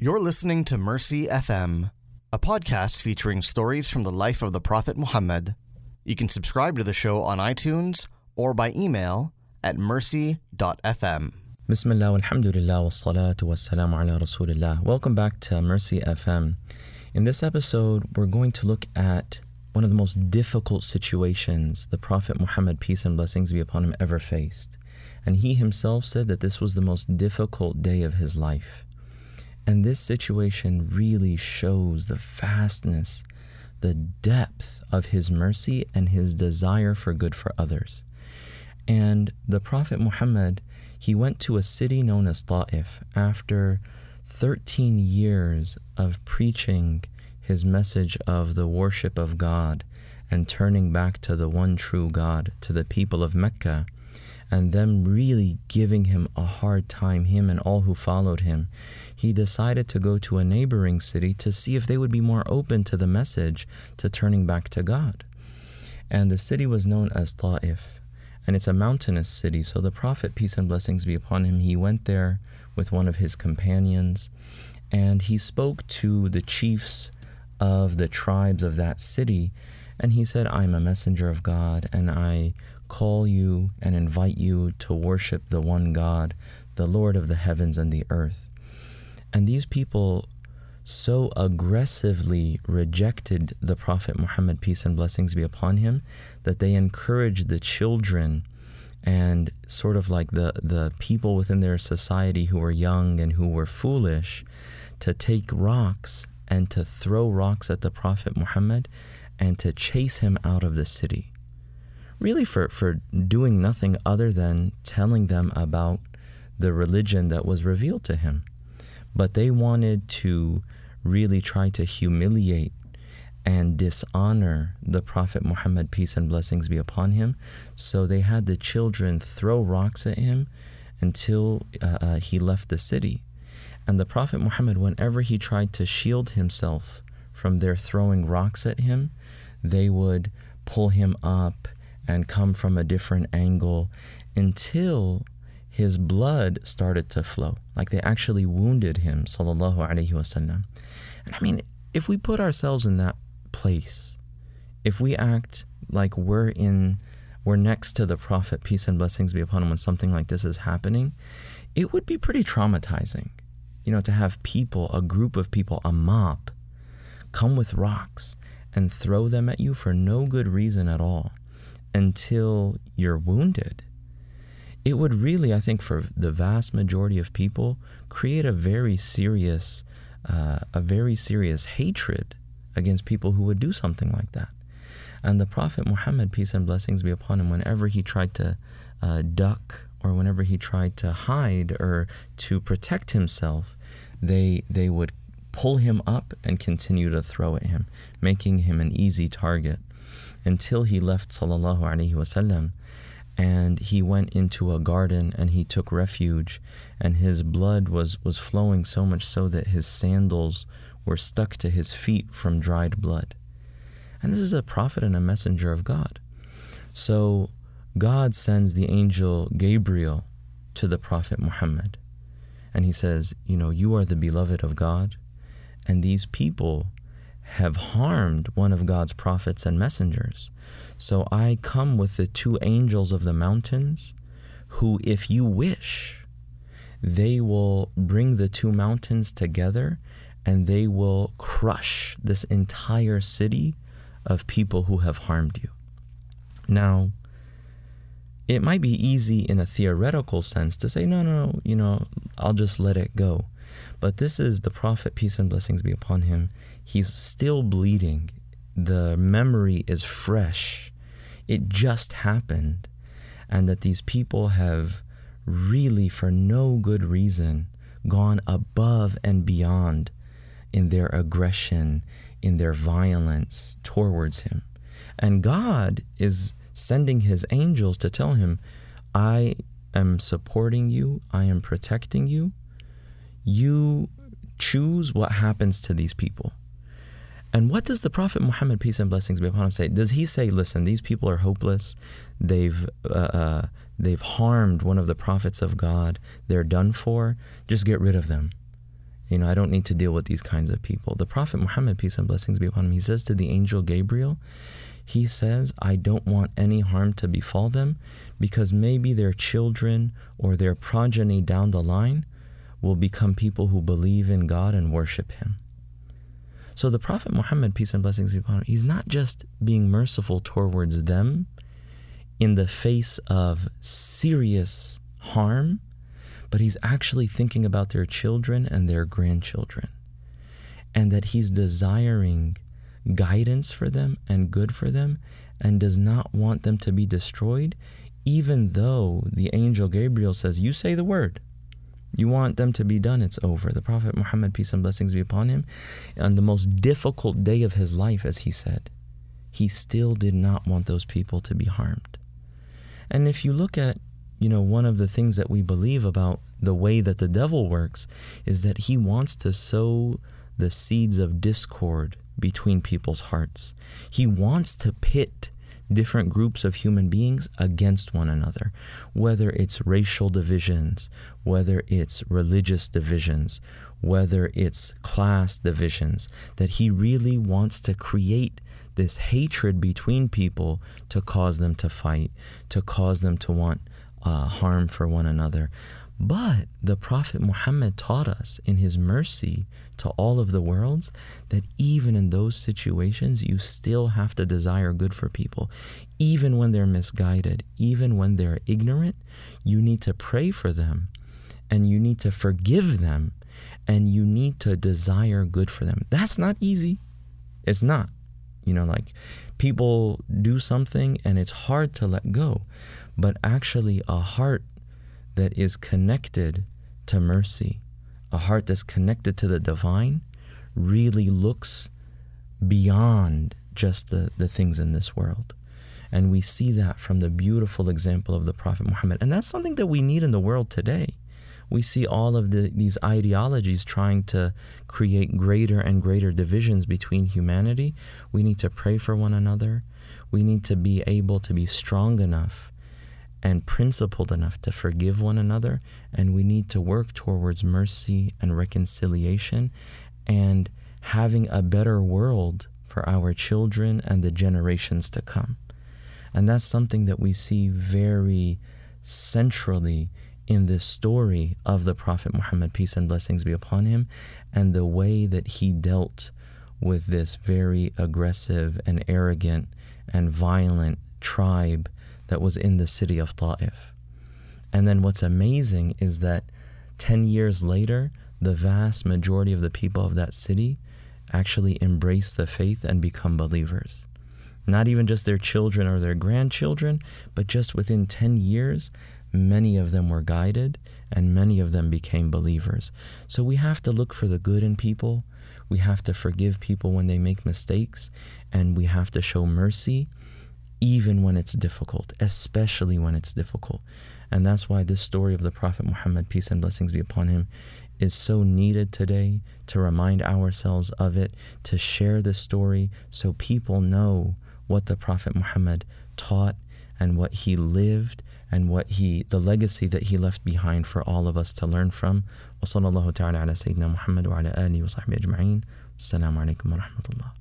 You're listening to Mercy FM, a podcast featuring stories from the life of the Prophet Muhammad. You can subscribe to the show on iTunes or by email at mercy.fm. Bismillah, alhamdulillah, wa salatu wa salam ala rasulillah. Welcome back to Mercy FM. In this episode, we're going to look at one of the most difficult situations the Prophet Muhammad, peace and blessings be upon him, ever faced. And he himself said that this was the most difficult day of his life. And this situation really shows the vastness, the depth of his mercy and his desire for good for others. And the Prophet Muhammad, he went to a city known as Ta'if after 13 years of preaching his message of the worship of God and turning back to the one true God to the people of Mecca and them really giving him a hard time, him and all who followed him, he decided to go to a neighboring city to see if they would be more open to the message to turning back to God. And the city was known as Ta'if, and it's a mountainous city. So the Prophet, peace and blessings be upon him, he went there with one of his companions, and he spoke to the chiefs of the tribes of that city. And he said, I'm a messenger of God, and I call you and invite you to worship the one God, the Lord of the heavens and the earth. And these people so aggressively rejected the Prophet Muhammad, peace and blessings be upon him, that they encouraged the children and sort of like the, the people within their society who were young and who were foolish to take rocks and to throw rocks at the Prophet Muhammad and to chase him out of the city really for, for doing nothing other than telling them about the religion that was revealed to him. But they wanted to really try to humiliate and dishonor the Prophet Muhammad, peace and blessings be upon him. So they had the children throw rocks at him until uh, uh, he left the city. And the Prophet Muhammad, whenever he tried to shield himself from their throwing rocks at him, they would pull him up and come from a different angle until his blood started to flow. Like they actually wounded him, sallallahu alaihi wasallam. And I mean, if we put ourselves in that place, if we act like we're in, we're next to the Prophet, peace and blessings be upon him, when something like this is happening, it would be pretty traumatizing. You know, to have people, a group of people, a mob, come with rocks and throw them at you for no good reason at all until you're wounded. It would really, I think, for the vast majority of people, create a very serious, uh, a very serious hatred against people who would do something like that. And the Prophet Muhammad, peace and blessings be upon him, whenever he tried to uh, duck or whenever he tried to hide or to protect himself, they they would pull him up and continue to throw at him, making him an easy target until he left sallallahu alaihi wasallam and he went into a garden and he took refuge and his blood was was flowing so much so that his sandals were stuck to his feet from dried blood. And this is a prophet and a messenger of God. So God sends the angel Gabriel to the prophet Muhammad and he says you know you are the beloved of God and these people have harmed one of God's prophets and messengers. So I come with the two angels of the mountains, who, if you wish, they will bring the two mountains together and they will crush this entire city of people who have harmed you. Now, it might be easy in a theoretical sense to say, no, no, you know, I'll just let it go. But this is the Prophet, peace and blessings be upon him. He's still bleeding. The memory is fresh. It just happened. And that these people have really, for no good reason, gone above and beyond in their aggression, in their violence towards him. And God is sending his angels to tell him, I am supporting you, I am protecting you. You choose what happens to these people. And what does the Prophet Muhammad, peace and blessings be upon him, say? Does he say, "Listen, these people are hopeless. They've uh, uh, they've harmed one of the prophets of God. They're done for. Just get rid of them." You know, I don't need to deal with these kinds of people. The Prophet Muhammad, peace and blessings be upon him, he says to the angel Gabriel, he says, I don't want any harm to befall them because maybe their children or their progeny down the line will become people who believe in God and worship Him. So the Prophet Muhammad, peace and blessings be upon him, he's not just being merciful towards them in the face of serious harm, but he's actually thinking about their children and their grandchildren. And that he's desiring guidance for them and good for them and does not want them to be destroyed, even though the angel Gabriel says, You say the word. You want them to be done, it's over. The Prophet Muhammad, peace and blessings be upon him, on the most difficult day of his life, as he said, he still did not want those people to be harmed. And if you look at, you know, one of the things that we believe about the way that the devil works is that he wants to sow the seeds of discord between people's hearts. He wants to pit different groups of human beings against one another, whether it's racial divisions, whether it's religious divisions, whether it's class divisions, that he really wants to create this hatred between people to cause them to fight, to cause them to want uh, harm for one another. But the Prophet Muhammad taught us in his mercy to all of the worlds that even in those situations, you still have to desire good for people. Even when they're misguided, even when they're ignorant, you need to pray for them and you need to forgive them and you need to desire good for them. That's not easy. It's not. You know, like people do something and it's hard to let go. But actually, a heart that is connected to mercy, a heart that's connected to the divine, really looks beyond just the, the things in this world. And we see that from the beautiful example of the Prophet Muhammad. And that's something that we need in the world today. We see all of the, these ideologies trying to create greater and greater divisions between humanity. We need to pray for one another. We need to be able to be strong enough and principled enough to forgive one another, and we need to work towards mercy and reconciliation and having a better world for our children and the generations to come. And that's something that we see very centrally in this story of the Prophet Muhammad, peace and blessings be upon him, and the way that he dealt with this very aggressive and arrogant and violent tribe that was in the city of Ta'if. And then what's amazing is that 10 years later, the vast majority of the people of that city actually embrace the faith and become believers. Not even just their children or their grandchildren, but just within 10 years, many of them were guided and many of them became believers. So we have to look for the good in people. We have to forgive people when they make mistakes, and we have to show mercy even when it's difficult, especially when it's difficult. And that's why this story of the Prophet Muhammad, peace and blessings be upon him, is so needed today to remind ourselves of it, to share this story so people know what the Prophet Muhammad taught and what he lived and what he the legacy that he left behind for all of us to learn from. وصلى الله تعالى على سيدنا محمد وعلى آله وصحبه أجمعين. السلام عليكم ورحمة الله.